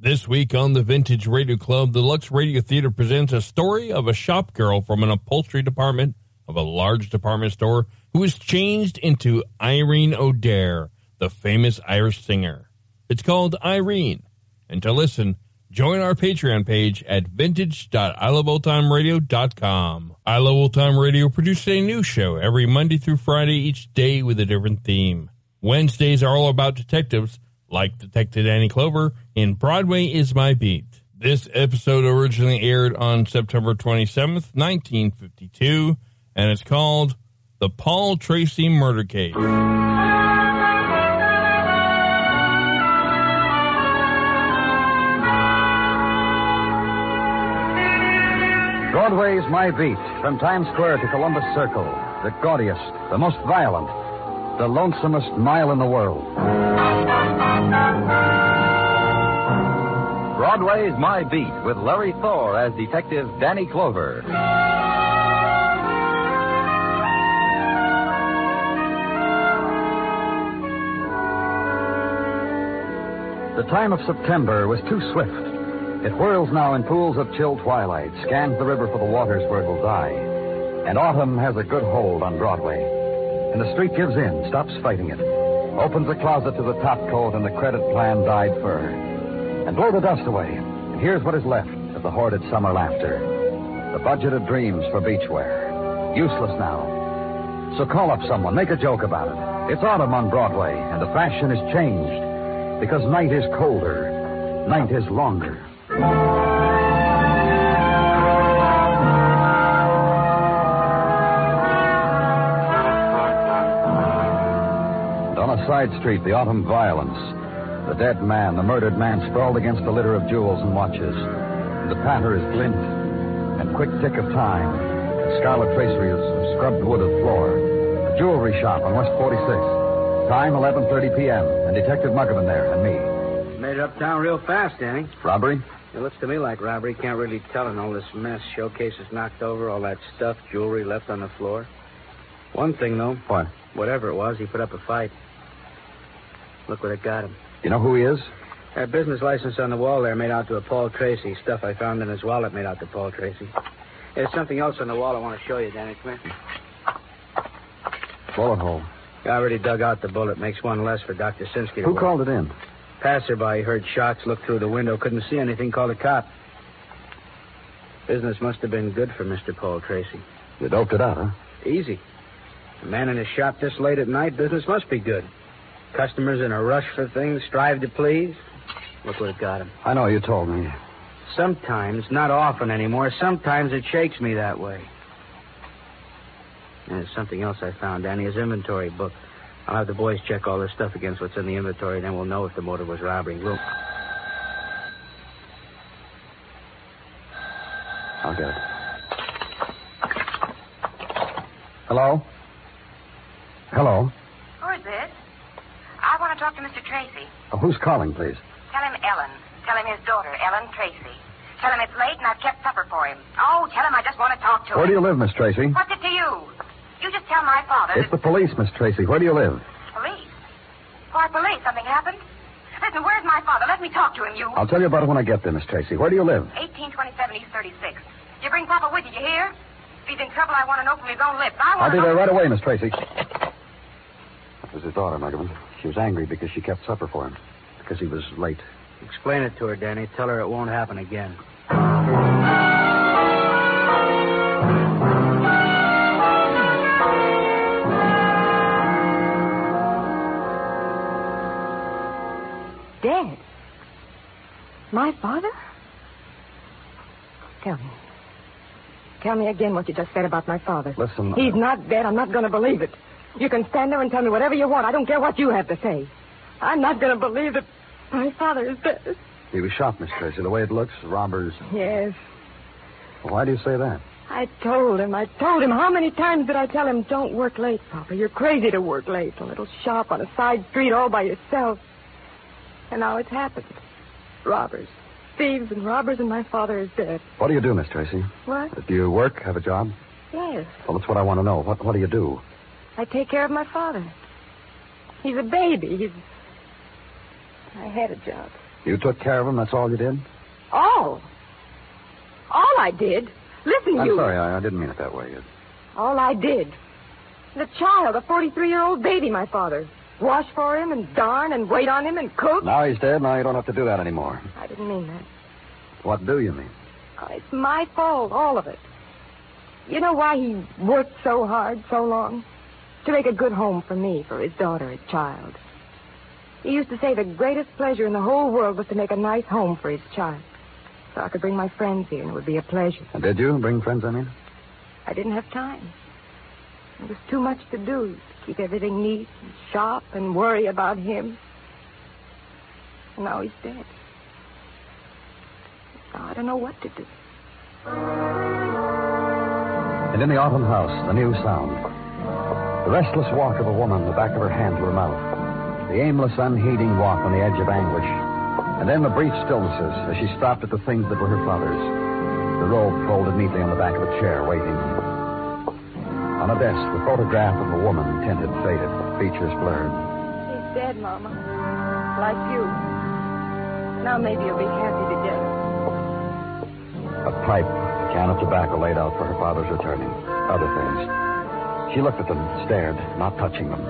This week on the Vintage Radio Club, the Lux Radio Theater presents a story of a shop girl from an upholstery department of a large department store who is changed into Irene O'Dare, the famous Irish singer. It's called Irene. And to listen, Join our Patreon page at vintage.iloveoldtimeradio.com. I Love Old Time Radio produces a new show every Monday through Friday, each day with a different theme. Wednesdays are all about detectives, like Detective Danny Clover in Broadway is My Beat. This episode originally aired on September 27th, 1952, and it's called The Paul Tracy Murder Case. Broadway's My Beat, from Times Square to Columbus Circle, the gaudiest, the most violent, the lonesomest mile in the world. Broadway's My Beat with Larry Thor as Detective Danny Clover. The time of September was too swift. It whirls now in pools of chill twilight, scans the river for the waters where it will die. And autumn has a good hold on Broadway. And the street gives in, stops fighting it, opens the closet to the top coat and the credit plan dyed fur. And blow the dust away. And here's what is left of the hoarded summer laughter. The budgeted dreams for beachwear. Useless now. So call up someone, make a joke about it. It's autumn on Broadway, and the fashion has changed. Because night is colder, night is longer. Side street, the autumn violence. The dead man, the murdered man, sprawled against a litter of jewels and watches. And the patter is glint and quick tick of time. Scarlet tracery of scrubbed wood of floor. A jewelry shop on West 46. Time 11:30 p.m. And Detective Muggavan there, and me. Made it uptown real fast, Danny. Robbery? It looks to me like robbery. Can't really tell in all this mess. Showcases knocked over, all that stuff, jewelry left on the floor. One thing, though. What? Whatever it was, he put up a fight. Look what it got him. You know who he is? That business license on the wall there made out to a Paul Tracy. Stuff I found in his wallet made out to Paul Tracy. There's something else on the wall I want to show you, Danny. Come here. Bullet hole. I already dug out the bullet. Makes one less for Dr. Sinsky. to Who work. called it in? Passerby heard shots, looked through the window, couldn't see anything, called a cop. Business must have been good for Mr. Paul Tracy. You doped it out, huh? Easy. A man in his shop this late at night, business must be good. Customers in a rush for things, strive to please. Look what it got him. I know, you told me. Sometimes, not often anymore, sometimes it shakes me that way. And there's something else I found, Danny, his inventory book. I'll have the boys check all this stuff against what's in the inventory, and then we'll know if the motive was robbery. We'll... I'll get it. Hello? Hello? Who is this? I want to talk to Mr. Tracy. Uh, who's calling, please? Tell him Ellen. Tell him his daughter, Ellen Tracy. Tell him it's late and I've kept supper for him. Oh, tell him I just want to talk to Where him. Where do you live, Miss Tracy? What's it to you? You just tell my father. It's the police, Miss Tracy. Where do you live? Police. Why, police? Something happened? Listen, where's my father? Let me talk to him, you. I'll tell you about it when I get there, Miss Tracy. Where do you live? 1827 East 36. You bring Papa with you, you hear? If he's in trouble, I want to know from his own lips. I I'll be there right away, Miss Tracy. That was his daughter, Muggavan. She was angry because she kept supper for him. Because he was late. Explain it to her, Danny. Tell her it won't happen again. Dead? My father? Tell me. Tell me again what you just said about my father. Listen. He's uh, not dead. I'm not going to believe it. You can stand there and tell me whatever you want. I don't care what you have to say. I'm not going to believe that my father is dead. He was shot, Miss Tracy. The way it looks, robbers. Yes. Why do you say that? I told him. I told him. How many times did I tell him, don't work late, Papa? You're crazy to work late. A little shop on a side street all by yourself. And now it's happened. Robbers. Thieves and robbers, and my father is dead. What do you do, Miss Tracy? What? Do you work, have a job? Yes. Well, that's what I want to know. What, what do you do? I take care of my father. He's a baby. He's. I had a job. You took care of him, that's all you did? All. All I did. Listen, I'm you. sorry, I, I didn't mean it that way. All I did. The child, a 43 year old baby, my father. Wash for him and darn and wait on him and cook. Now he's dead, now you don't have to do that anymore. I didn't mean that. What do you mean? Oh, it's my fault, all of it. You know why he worked so hard so long? To make a good home for me, for his daughter, his child. He used to say the greatest pleasure in the whole world was to make a nice home for his child. So I could bring my friends here, and it would be a pleasure. And did you bring friends, I mean? I didn't have time. There was too much to do. To keep everything neat and sharp and worry about him. And now he's dead. Now I don't know what to do. And in the autumn house, a new sound. The restless walk of a woman, the back of her hand to her mouth. The aimless, unheeding walk on the edge of anguish. And then the brief stillnesses as she stopped at the things that were her father's. The robe folded neatly on the back of a chair, waiting. On a desk, the photograph of a woman, tinted, faded, features blurred. He's dead, Mama. Like you. Now maybe you'll be happy together. A pipe, a can of tobacco laid out for her father's returning. Other things. She looked at them, stared, not touching them.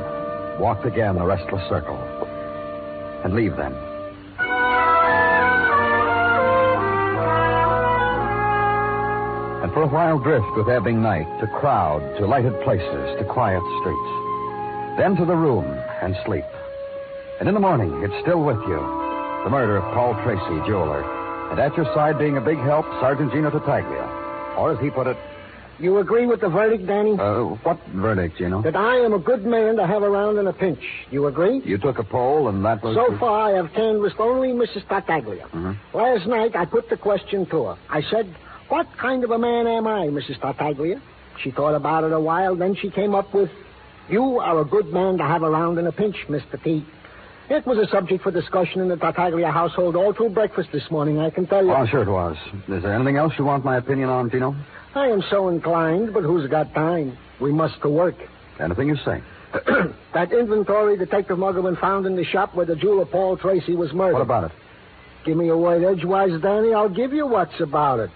Walked again the restless circle. And leave them. And for a while drift with ebbing night to crowd, to lighted places, to quiet streets. Then to the room and sleep. And in the morning, it's still with you. The murder of Paul Tracy, jeweler. And at your side, being a big help, Sergeant Gino Tartaglia. Or as he put it, You agree with the verdict, Danny? uh, what verdict, Gino? that I am a good man to have around in a pinch. You agree? You took a poll, and that was. So far, I have canvassed only Mrs. Tartaglia. Mhm. Last night, I put the question to her. I said, What kind of a man am I, Mrs. Tartaglia? She thought about it a while, then she came up with, You are a good man to have around in a pinch, Mr. T. It was a subject for discussion in the Tartaglia household all through breakfast this morning, I can tell you. Oh, sure it was. Is there anything else you want my opinion on, Gino? I am so inclined, but who's got time? We must to work. Anything you say. that inventory Detective Muggavan found in the shop where the jeweler Paul Tracy was murdered. What about it? Give me a word edgewise, Danny. I'll give you what's about it.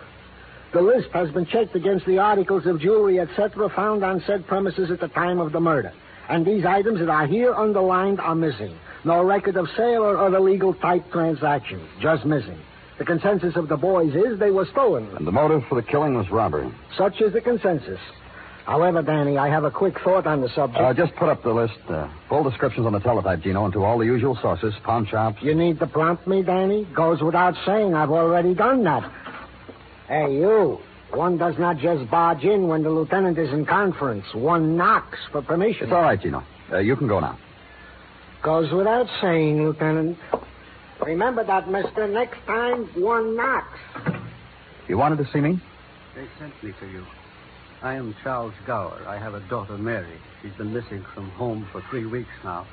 The list has been checked against the articles of jewelry, etc., found on said premises at the time of the murder. And these items that are here underlined are missing. No record of sale or other legal type transaction. Just missing. The consensus of the boys is they were stolen. And the motive for the killing was robbery. Such is the consensus. However, Danny, I have a quick thought on the subject. Uh, just put up the list. Uh, full descriptions on the teletype, Gino, and to all the usual sources, pawn shops. You need to prompt me, Danny? Goes without saying, I've already done that. Hey, you. One does not just barge in when the lieutenant is in conference. One knocks for permission. It's all right, Gino. Uh, you can go now. Goes without saying, Lieutenant. Remember that, mister. Next time, one knocks. You wanted to see me? They sent me to you. I am Charles Gower. I have a daughter, Mary. She's been missing from home for three weeks now.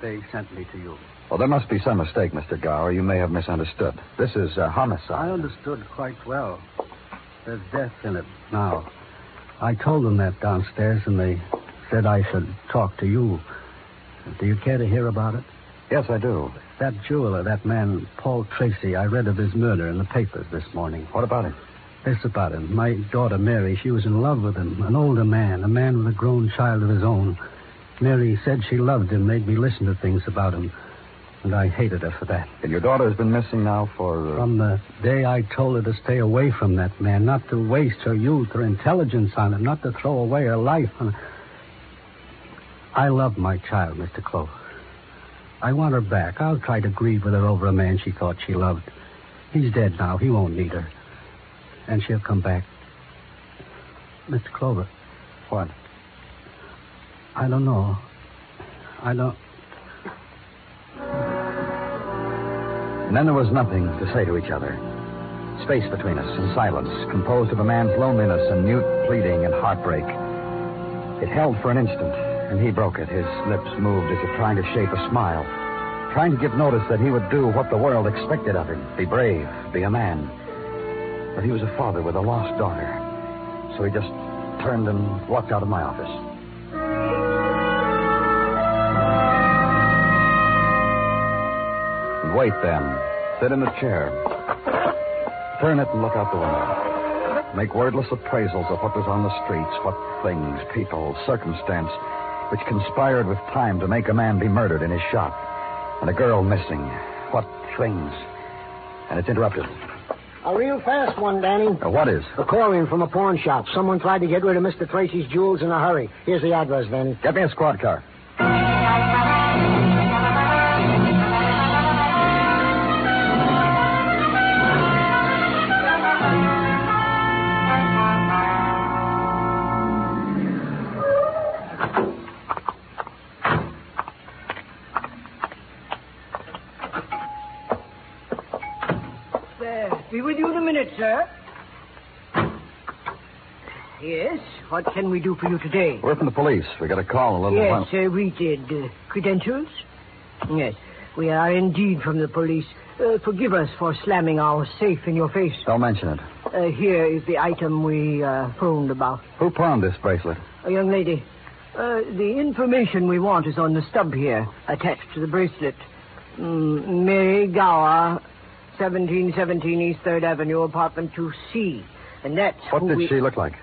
They sent me to you. Well, there must be some mistake, Mr. Gower. You may have misunderstood. This is a homicide. I understood quite well. There's death in it now. I told them that downstairs, and they said I should talk to you. Do you care to hear about it? Yes, I do. That jeweler, that man, Paul Tracy, I read of his murder in the papers this morning. What about him? This about him. My daughter, Mary, she was in love with him. An older man, a man with a grown child of his own. Mary said she loved him, made me listen to things about him. And I hated her for that. And your daughter has been missing now for. Uh... From the day I told her to stay away from that man, not to waste her youth, her intelligence on him, not to throw away her life I love my child, Mr. Clover. I want her back. I'll try to grieve with her over a man she thought she loved. He's dead now. He won't need her. And she'll come back. Mr. Clover. What? I don't know. I don't. And then there was nothing to say to each other. Space between us and silence, composed of a man's loneliness and mute pleading and heartbreak. It held for an instant, and he broke it. His lips moved as if trying to shape a smile, trying to give notice that he would do what the world expected of him be brave, be a man. But he was a father with a lost daughter. So he just turned and walked out of my office. Wait then. Sit in the chair. Turn it and look out the window. Make wordless appraisals of what was on the streets, what things, people, circumstance which conspired with time to make a man be murdered in his shop, and a girl missing. What things? And it's interrupted. A real fast one, Danny. Uh, what is? A call in from a pawn shop. Someone tried to get rid of Mr. Tracy's jewels in a hurry. Here's the address, Danny. Get me a squad car. What can we do for you today? We're from the police. We got a call a little Yes, while. uh, we did. Uh, credentials? Yes, we are indeed from the police. Uh, forgive us for slamming our safe in your face. Don't mention it. Uh, here is the item we uh, phoned about. Who pawned this bracelet? A young lady. Uh, the information we want is on the stub here, attached to the bracelet. Mm, Mary Gower, 1717 East 3rd Avenue, apartment 2C. And that's What did we... she look like?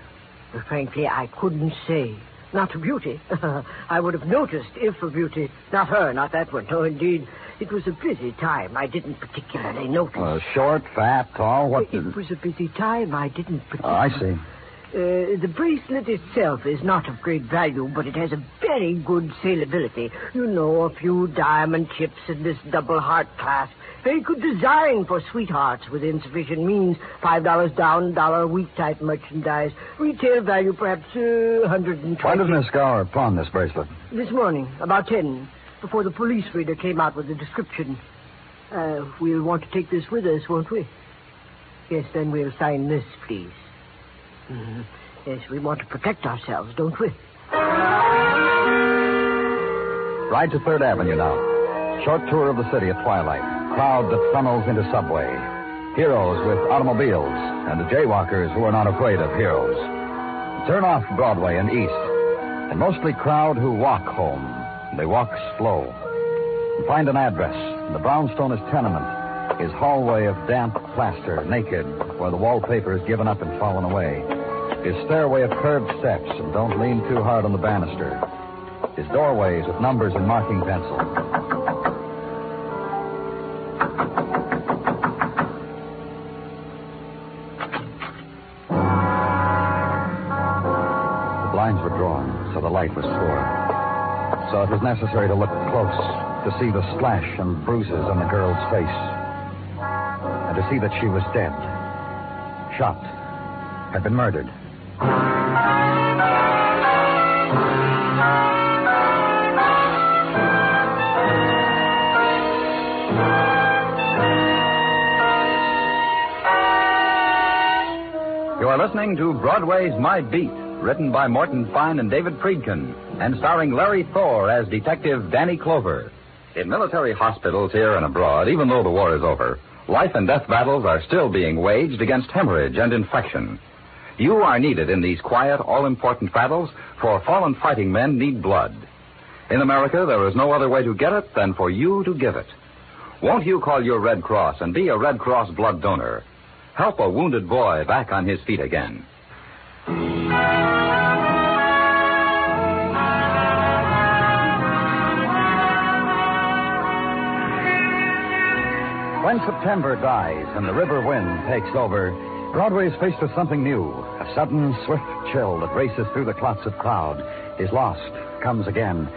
Frankly, I couldn't say. Not a beauty. I would have noticed if a beauty. Not her, not that one. No, indeed. It was a busy time. I didn't particularly notice. Uh, short, fat, tall. What? It was a busy time. I didn't Oh. I see. Uh, the bracelet itself is not of great value, but it has a very good salability. You know, a few diamond chips in this double heart clasp. Very could design for sweethearts with insufficient means. Five dollars down, dollar a week type merchandise. Retail value perhaps uh, hundred and Why twenty. did Miss Gower pawn this bracelet? This morning, about ten, before the police reader came out with the description. Uh, we'll want to take this with us, won't we? Yes, then we'll sign this, please. Mhm. Yes, we want to protect ourselves, don't we? Ride to 3rd Avenue now. Short tour of the city at twilight. Crowd that funnels into subway. Heroes with automobiles, and the jaywalkers who are not afraid of heroes. Turn off Broadway and east. And mostly crowd who walk home. They walk slow. And find an address. The brownstone is tenement. His hallway of damp plaster, naked, where the wallpaper is given up and fallen away. His stairway of curved steps, and don't lean too hard on the banister. His doorways with numbers in marking pencil. Light was poor. So it was necessary to look close to see the slash and bruises on the girl's face. And to see that she was dead. Shot. had been murdered. You are listening to Broadway's My Beat, written by Morton Fine and David Friedkin, and starring Larry Thor as Detective Danny Clover. In military hospitals here and abroad, even though the war is over, life and death battles are still being waged against hemorrhage and infection. You are needed in these quiet, all important battles, for fallen fighting men need blood. In America, there is no other way to get it than for you to give it. Won't you call your Red Cross and be a Red Cross blood donor? Help a wounded boy back on his feet again. When September dies and the river wind takes over, Broadway is faced with something new. A sudden, swift chill that races through the clots of crowd is lost, comes again,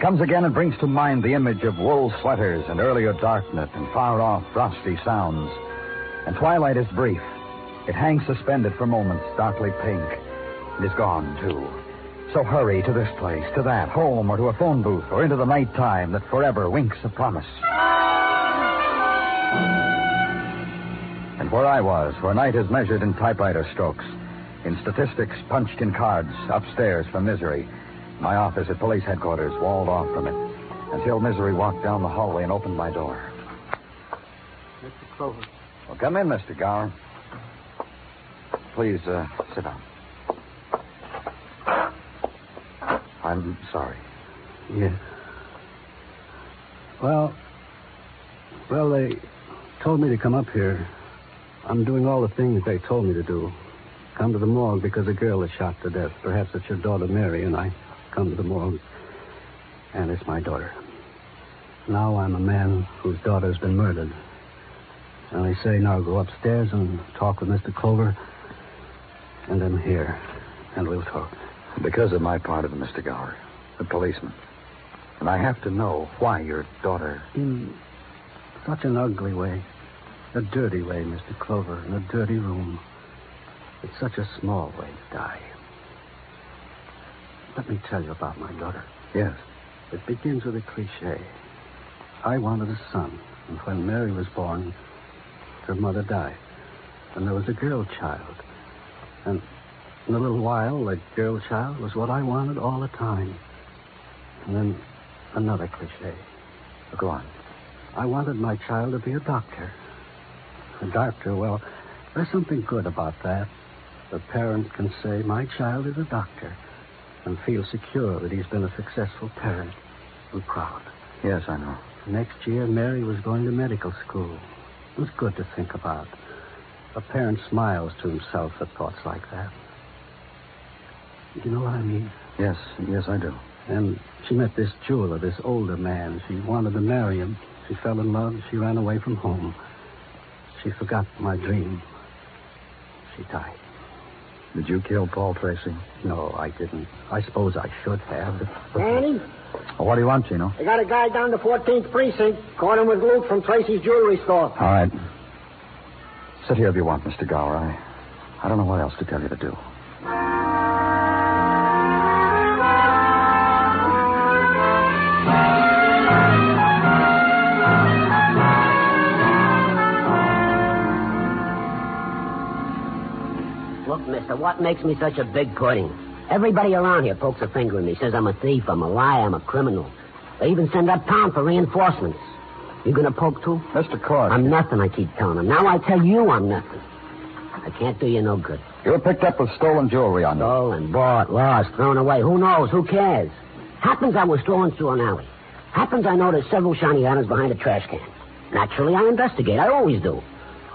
comes again and brings to mind the image of wool sweaters and earlier darkness and far off frosty sounds. And twilight is brief. It hangs suspended for moments, darkly pink. It is gone, too. So hurry to this place, to that, home, or to a phone booth, or into the night time that forever winks a promise. And where I was, where night is measured in typewriter strokes, in statistics punched in cards, upstairs from Misery, my office at police headquarters walled off from it, until Misery walked down the hallway and opened my door. Mr. Clover. Well, come in, Mr. Gower. Please, uh, sit down. I'm sorry. Yes. Well, well, they told me to come up here. I'm doing all the things they told me to do. Come to the morgue because a girl is shot to death. Perhaps it's your daughter Mary, and I come to the morgue. And it's my daughter. Now I'm a man whose daughter's been murdered. And they say now go upstairs and talk with Mr. Clover. And I'm here. And we'll talk. Because of my part of it, Mr. Gower, the policeman. And I have to know why your daughter. In such an ugly way. A dirty way, Mr. Clover, in a dirty room. It's such a small way to die. Let me tell you about my daughter. Yes. It begins with a cliche. I wanted a son, and when Mary was born, her mother died. And there was a girl child. And in a little while, the girl child was what I wanted all the time. And then another cliche. Go on. I wanted my child to be a doctor. A doctor, well, there's something good about that. The parent can say, My child is a doctor, and feel secure that he's been a successful parent and proud. Yes, I know. Next year, Mary was going to medical school. It was good to think about. A parent smiles to himself at thoughts like that. You know what I mean? Yes, yes, I do. And she met this jeweler, this older man. She wanted to marry him. She fell in love. She ran away from home. She forgot my dream. She died. Did you kill Paul Tracy? No, I didn't. I suppose I should have. Danny, Well, what do you want, Gino? I got a guy down to 14th Precinct. Caught him with loot from Tracy's jewelry store. All right. Sit here if you want, Mr. Gower. I, I don't know what else to tell you to do. Look, mister, what makes me such a big pudding? Everybody around here pokes a finger at me, says I'm a thief, I'm a liar, I'm a criminal. They even send up town for reinforcements. You gonna poke too? Mr. Cork. I'm nothing, I keep telling them. Now I tell you I'm nothing. I can't do you no good. You were picked up with stolen jewelry on you. Stolen, bought, lost, thrown away. Who knows? Who cares? Happens I was strolling through an alley. Happens I noticed several shiny items behind a trash can. Naturally, I investigate. I always do.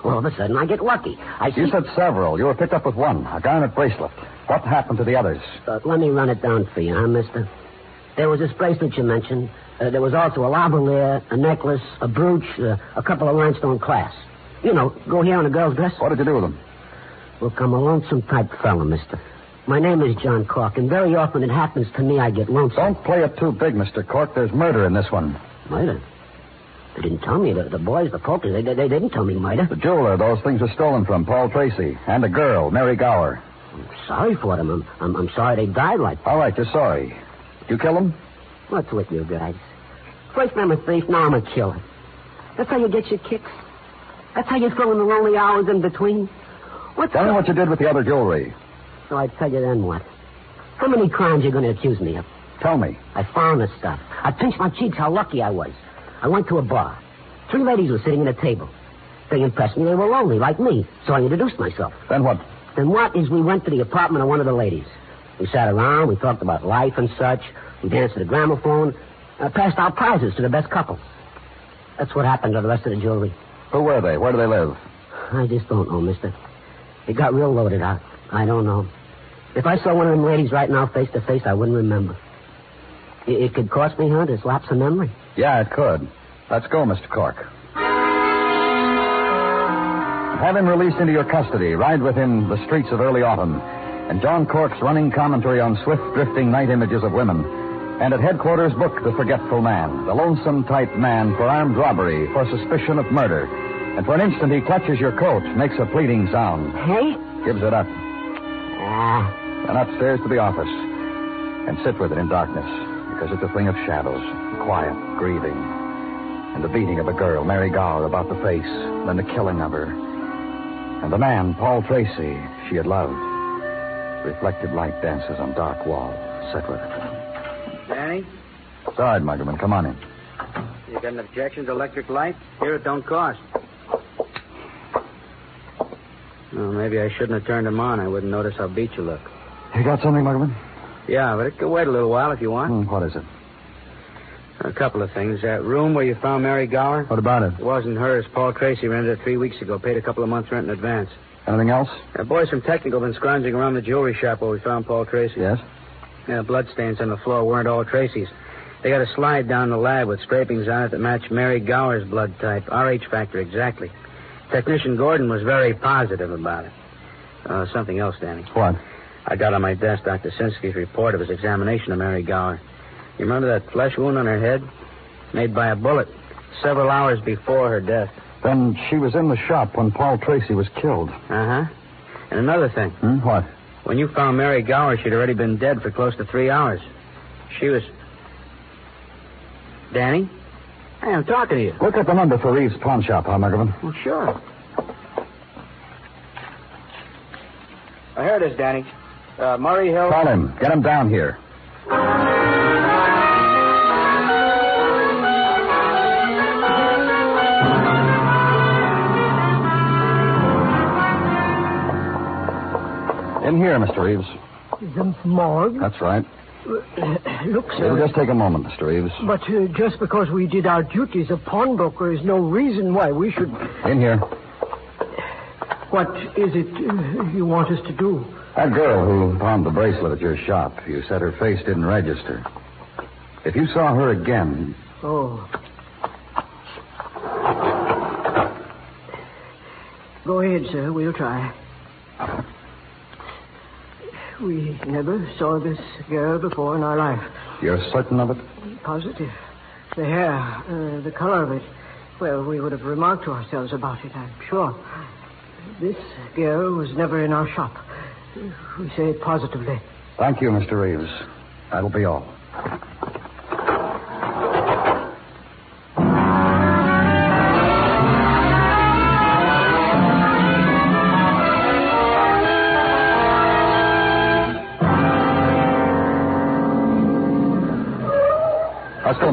All of a sudden, I get lucky. I see... You said several. You were picked up with one, a garnet bracelet. What happened to the others? Uh, let me run it down for you, huh, mister? There was this bracelet you mentioned. Uh, there was also a lavalier, a necklace, a brooch, uh, a couple of rhinestone clasps. You know, go here on a girl's dress. What did you do with them? Look, I'm a lonesome type fella, mister. My name is John Cork, and very often it happens to me I get lonesome. Don't play it too big, Mr. Cork. There's murder in this one. Murder? They didn't tell me. The, the boys, the pokers, they, they, they didn't tell me murder. The jeweler those things were stolen from, Paul Tracy, and a girl, Mary Gower. I'm sorry for them. I'm, I'm, I'm sorry they died like that. All right, you're sorry. You kill them? What's with you guys? First I'm a thief, now I'm a killer. That's how you get your kicks. That's how you fill in the lonely hours in between. What's Tell me what you did with the other jewelry. So I tell you then what? How many crimes are you going to accuse me of? Tell me. I found the stuff. I pinched my cheeks how lucky I was. I went to a bar. Three ladies were sitting at a table. They impressed me. They were lonely, like me. So I introduced myself. Then what? Then what is we went to the apartment of one of the ladies. We sat around. We talked about life and such. We danced to the gramophone. Uh, passed out prizes to the best couple. That's what happened to the rest of the jewelry. Who were they? Where do they live? I just don't know, mister. It got real loaded out. I don't know. If I saw one of them ladies right now face to face, I wouldn't remember. It, it could cost me, huh, this lapse of memory. Yeah, it could. Let's go, Mr. Cork. Have him released into your custody. Ride with him the streets of early autumn. And John Cork's running commentary on swift drifting night images of women. And at headquarters, book The Forgetful Man, the lonesome type man for armed robbery, for suspicion of murder. And for an instant, he clutches your coat, makes a pleading sound. Hey? Gives it up. Ah. Then upstairs to the office. And sit with it in darkness, because it's a thing of shadows, quiet, grieving. And the beating of a girl, Mary Gower, about the face, then the killing of her. And the man, Paul Tracy, she had loved. Reflected light dances on dark wall. Sit with it. Danny, Side, Muggavan, come on in. you got an objection to electric light? Here it don't cost. Well, maybe I shouldn't have turned them on. I wouldn't notice how beat you look. You got something, Muggavan? Yeah, but it could wait a little while if you want. Hmm, what is it? A couple of things. That room where you found Mary Gower? What about it? It wasn't hers. Paul Tracy rented it three weeks ago. Paid a couple of months' rent in advance. Anything else? The boys from Technical been scrounging around the jewelry shop where we found Paul Tracy. Yes? Yeah, bloodstains on the floor weren't all Tracy's. They got a slide down the lab with scrapings on it that matched Mary Gower's blood type. RH factor, exactly. Technician Gordon was very positive about it. Uh, something else, Danny. What? I got on my desk Dr. Sinsky's report of his examination of Mary Gower. You remember that flesh wound on her head? Made by a bullet several hours before her death. Then she was in the shop when Paul Tracy was killed. Uh huh. And another thing. Hmm? What? When you found Mary Gower, she'd already been dead for close to three hours. She was. Danny? Hey, I'm talking to you. Look up the number for Reeves' pawn shop, huh, Muggavan? Well, sure. Oh, here it is, Danny. Uh, Murray Hill. Call him. Get him down here. Here, Mr. Reeves. The morgue? That's right. Uh, Look, It'll sir. just take a moment, Mr. Reeves. But uh, just because we did our duties as pawnbroker is no reason why we should. In here. What is it uh, you want us to do? That girl who pawned the bracelet at your shop, you said her face didn't register. If you saw her again, Oh. Go ahead, sir. We'll try. We never saw this girl before in our life. you're certain of it? Positive. The hair, uh, the color of it. Well, we would have remarked to ourselves about it, I'm sure. This girl was never in our shop. We say it positively. Thank you, Mr. Reeves. That'll be all.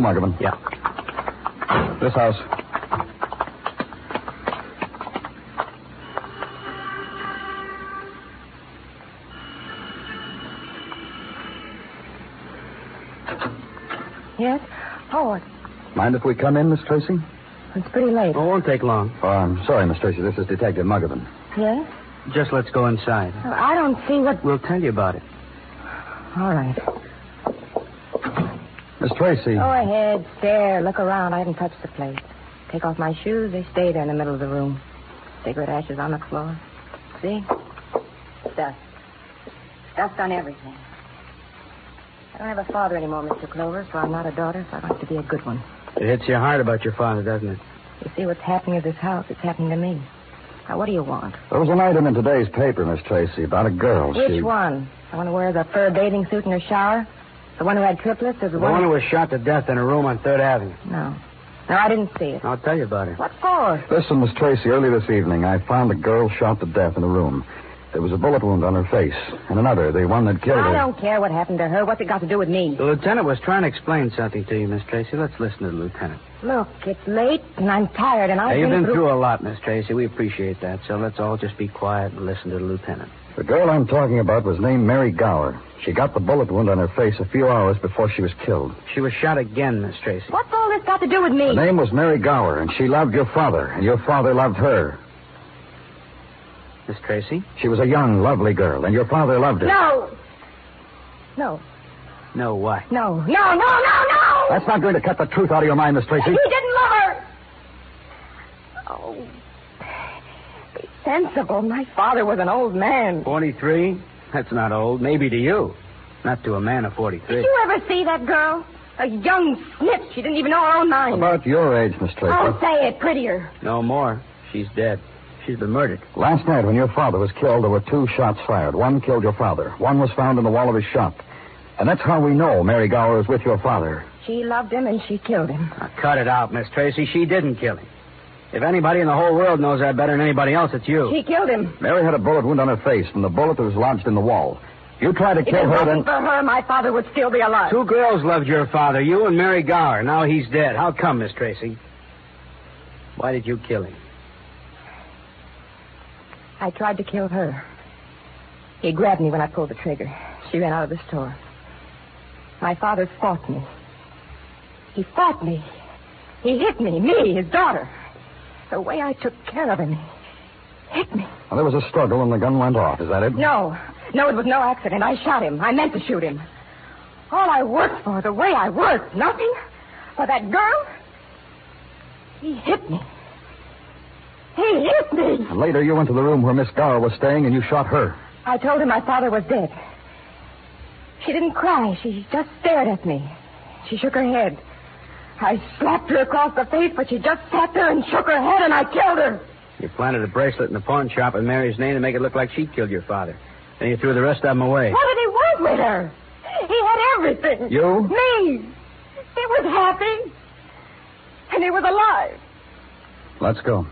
Let's go, Muggavan. Yeah. This house. Yes? Oh, Mind if we come in, Miss Tracy? it's pretty late. Oh, it won't take long. Oh, I'm sorry, Miss Tracy. This is Detective Muggavan. Yes? Just let's go inside. Well, I don't see what. We'll tell you about it. All right. Miss Tracy. Go ahead, stare, look around. I haven't touched the place. Take off my shoes. They stay there in the middle of the room. Cigarette ashes on the floor. See? Dust. Dust on everything. I don't have a father anymore, Mr. Clover, so I'm not a daughter, so I'd like to be a good one. It hits your heart about your father, doesn't it? You see what's happening at this house? It's happening to me. Now, what do you want? There was an item in today's paper, Miss Tracy, about a girl. Which she... one? The one who wears a fur bathing suit in her shower? The one who had triplets? Or the, The one who was shot to death in a room on Third Avenue. No. No, I didn't see it. I'll tell you about it. What for? Listen, Miss Tracy, early this evening, I found a girl shot to death in a room. There was a bullet wound on her face, and another, the one that killed I her. I don't care what happened to her. What's it got to do with me? The lieutenant was trying to explain something to you, Miss Tracy. Let's listen to the lieutenant. Look, it's late, and I'm tired, and I've Hey, you've been been through a lot, Miss Tracy. We appreciate that. So let's all just be quiet and listen to the lieutenant. The girl I'm talking about was named Mary Gower. She got the bullet wound on her face a few hours before she was killed. She was shot again, Miss Tracy. What's all this got to do with me? Her name was Mary Gower, and she loved your father, and your father loved her. Miss Tracy? She was a young, lovely girl, and your father loved her. No. No. No, what? No. No, no, no, no! That's not going to cut the truth out of your mind, Miss Tracy. He didn't love her! Oh. Be sensible. My father was an old man. 43? That's not old. Maybe to you. Not to a man of 43. Did you ever see that girl? A young snip. She didn't even know her own mind. About your age, Miss Tracy. Oh, say it prettier. No more. She's dead. She's been murdered. Last night, when your father was killed, there were two shots fired. One killed your father. One was found in the wall of his shop. And that's how we know Mary Gower is with your father. She loved him and she killed him. Now, cut it out, Miss Tracy. She didn't kill him. If anybody in the whole world knows that better than anybody else, it's you. She killed him. Mary had a bullet wound on her face from the bullet that was lodged in the wall. You tried to If kill it her, wasn't then. for her, my father would still be alive. Two girls loved your father, you and Mary Gower. Now he's dead. How come, Miss Tracy? Why did you kill him? I tried to kill her. He grabbed me when I pulled the trigger. She ran out of the store. My father fought me. He fought me. He hit me, me, his daughter. The way I took care of him. Hit me. Well, there was a struggle and the gun went off. Is that it? No, no, it was no accident. I shot him. I meant to shoot him. All I worked for, the way I worked, nothing. For that girl, he hit me. He hit me. And later, you went to the room where Miss Gower was staying and you shot her. I told him my father was dead. She didn't cry. She just stared at me. She shook her head. I slapped her across the face, but she just sat there and shook her head, and I killed her. You planted a bracelet in the pawn shop in Mary's name to make it look like she killed your father. Then you threw the rest of them away. What did he want with her? He had everything. You? Me. He was happy. And he was alive. Let's go.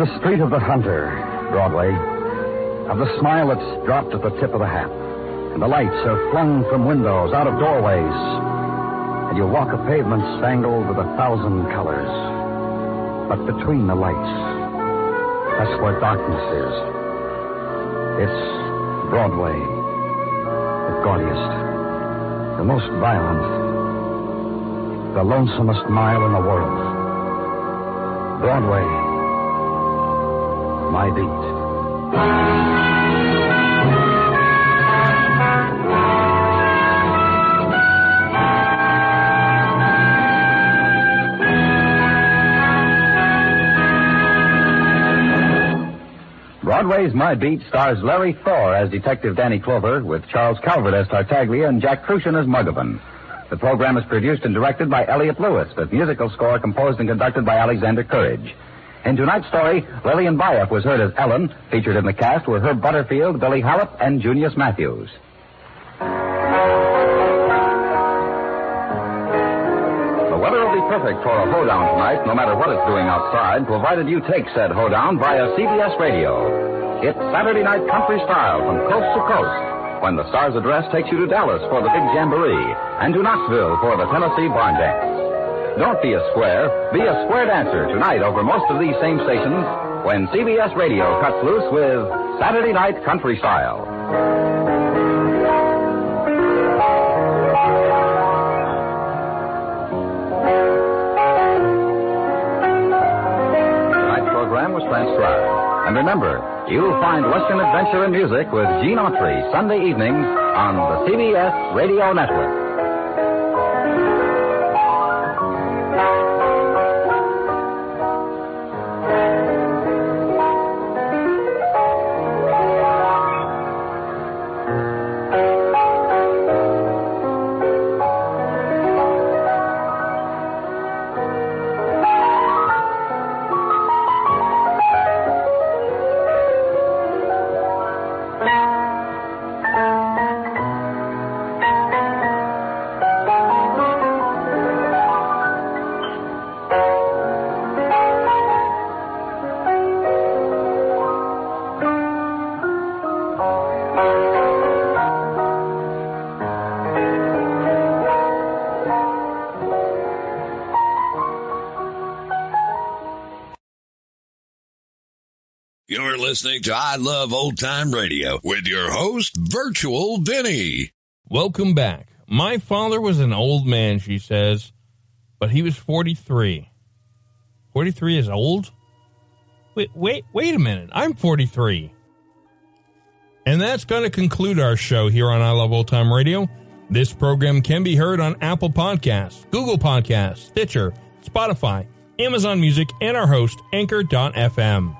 The street of the hunter, Broadway, of the smile that's dropped at the tip of the hat, and the lights are flung from windows, out of doorways, and you walk a pavement spangled with a thousand colors. But between the lights, that's where darkness is. It's Broadway, the gaudiest, the most violent, the lonesomest mile in the world. Broadway, my beat. Broadway's My Beat stars Larry Thor as Detective Danny Clover, with Charles Calvert as Tartaglia and Jack Kruschen as Muggavan. The program is produced and directed by Elliott Lewis, with musical score composed and conducted by Alexander Courage. In tonight's story, Lillian Buyeff was heard as Ellen. Featured in the cast were Herb Butterfield, Billy Hallop, and Junius Matthews. The weather will be perfect for a hoedown tonight, no matter what it's doing outside, provided you take said hoedown via CBS Radio. It's Saturday night country style from coast to coast, when the Stars Address takes you to Dallas for the big jamboree, and to Knoxville for the Tennessee Barn Dance. Don't be a square, be a square dancer tonight over most of these same stations when CBS Radio cuts loose with Saturday Night Country Style. Tonight's program was transcribed. And remember, you'll find Western adventure and music with Gene Autry Sunday evenings on the CBS Radio Network. Listening to I Love Old Time Radio with your host, Virtual Vinny. Welcome back. My father was an old man, she says, but he was 43. 43 is old? Wait, wait, wait a minute. I'm 43. And that's going to conclude our show here on I Love Old Time Radio. This program can be heard on Apple Podcasts, Google Podcasts, Stitcher, Spotify, Amazon Music, and our host, Anchor.fm.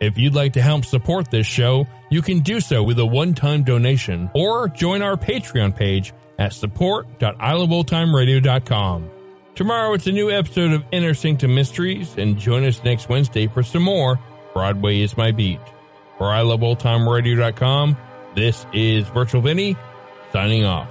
If you'd like to help support this show, you can do so with a one-time donation or join our Patreon page at support.iloveoldtimeradio.com. Tomorrow it's a new episode of Inner Sanctum Mysteries and join us next Wednesday for some more Broadway is my beat. For iloveoldtimeradio.com, this is Virtual Vinny signing off.